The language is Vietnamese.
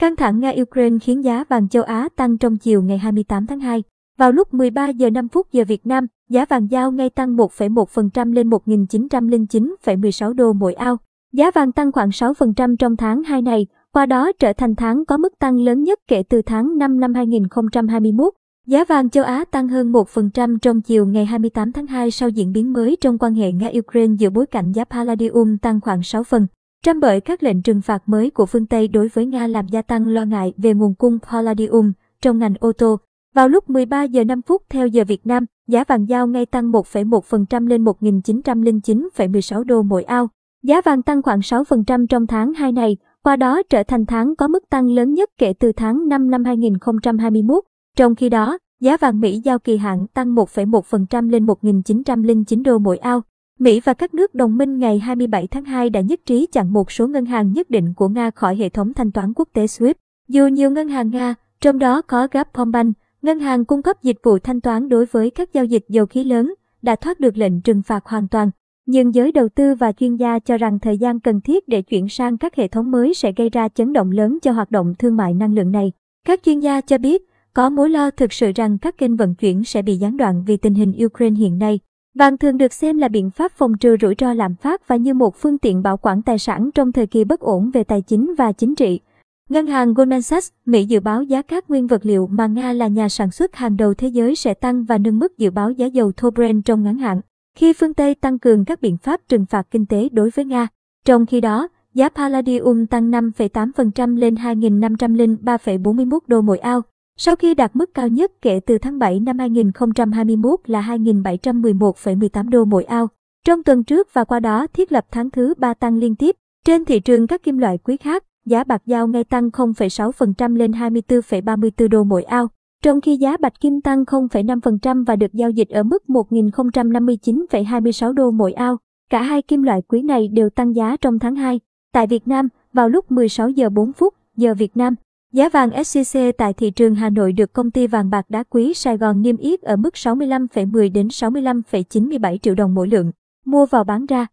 Căng thẳng Nga-Ukraine khiến giá vàng châu Á tăng trong chiều ngày 28 tháng 2. Vào lúc 13 giờ 5 phút giờ Việt Nam, giá vàng giao ngay tăng 1,1% lên 1.909,16 đô mỗi ao. Giá vàng tăng khoảng 6% trong tháng 2 này, qua đó trở thành tháng có mức tăng lớn nhất kể từ tháng 5 năm 2021. Giá vàng châu Á tăng hơn 1% trong chiều ngày 28 tháng 2 sau diễn biến mới trong quan hệ Nga-Ukraine giữa bối cảnh giá Palladium tăng khoảng 6 phần. Trăm bởi các lệnh trừng phạt mới của phương Tây đối với Nga làm gia tăng lo ngại về nguồn cung Palladium trong ngành ô tô. Vào lúc 13 giờ 5 phút theo giờ Việt Nam, giá vàng giao ngay tăng 1,1% lên 1.909,16 đô mỗi ao. Giá vàng tăng khoảng 6% trong tháng 2 này, qua đó trở thành tháng có mức tăng lớn nhất kể từ tháng 5 năm 2021. Trong khi đó, giá vàng Mỹ giao kỳ hạn tăng 1,1% lên 1.909 đô mỗi ao. Mỹ và các nước đồng minh ngày 27 tháng 2 đã nhất trí chặn một số ngân hàng nhất định của Nga khỏi hệ thống thanh toán quốc tế SWIFT. Dù nhiều ngân hàng Nga, trong đó có Gazprombank, ngân hàng cung cấp dịch vụ thanh toán đối với các giao dịch dầu khí lớn, đã thoát được lệnh trừng phạt hoàn toàn. Nhưng giới đầu tư và chuyên gia cho rằng thời gian cần thiết để chuyển sang các hệ thống mới sẽ gây ra chấn động lớn cho hoạt động thương mại năng lượng này. Các chuyên gia cho biết, có mối lo thực sự rằng các kênh vận chuyển sẽ bị gián đoạn vì tình hình Ukraine hiện nay. Vàng thường được xem là biện pháp phòng trừ rủi ro lạm phát và như một phương tiện bảo quản tài sản trong thời kỳ bất ổn về tài chính và chính trị. Ngân hàng Goldman Sachs, Mỹ dự báo giá các nguyên vật liệu mà Nga là nhà sản xuất hàng đầu thế giới sẽ tăng và nâng mức dự báo giá dầu thô Brent trong ngắn hạn, khi phương Tây tăng cường các biện pháp trừng phạt kinh tế đối với Nga. Trong khi đó, giá Palladium tăng 5,8% lên 2.503,41 đô mỗi ao, sau khi đạt mức cao nhất kể từ tháng 7 năm 2021 là 2.711,18 đô mỗi ao. Trong tuần trước và qua đó thiết lập tháng thứ ba tăng liên tiếp. Trên thị trường các kim loại quý khác, giá bạc giao ngay tăng 0,6% lên 24,34 đô mỗi ao, trong khi giá bạch kim tăng 0,5% và được giao dịch ở mức 1.059,26 đô mỗi ao. Cả hai kim loại quý này đều tăng giá trong tháng 2. Tại Việt Nam, vào lúc 16 giờ 4 phút, giờ Việt Nam, Giá vàng SJC tại thị trường Hà Nội được công ty vàng bạc đá quý Sài Gòn niêm yết ở mức 65,10 đến 65,97 triệu đồng mỗi lượng. Mua vào bán ra,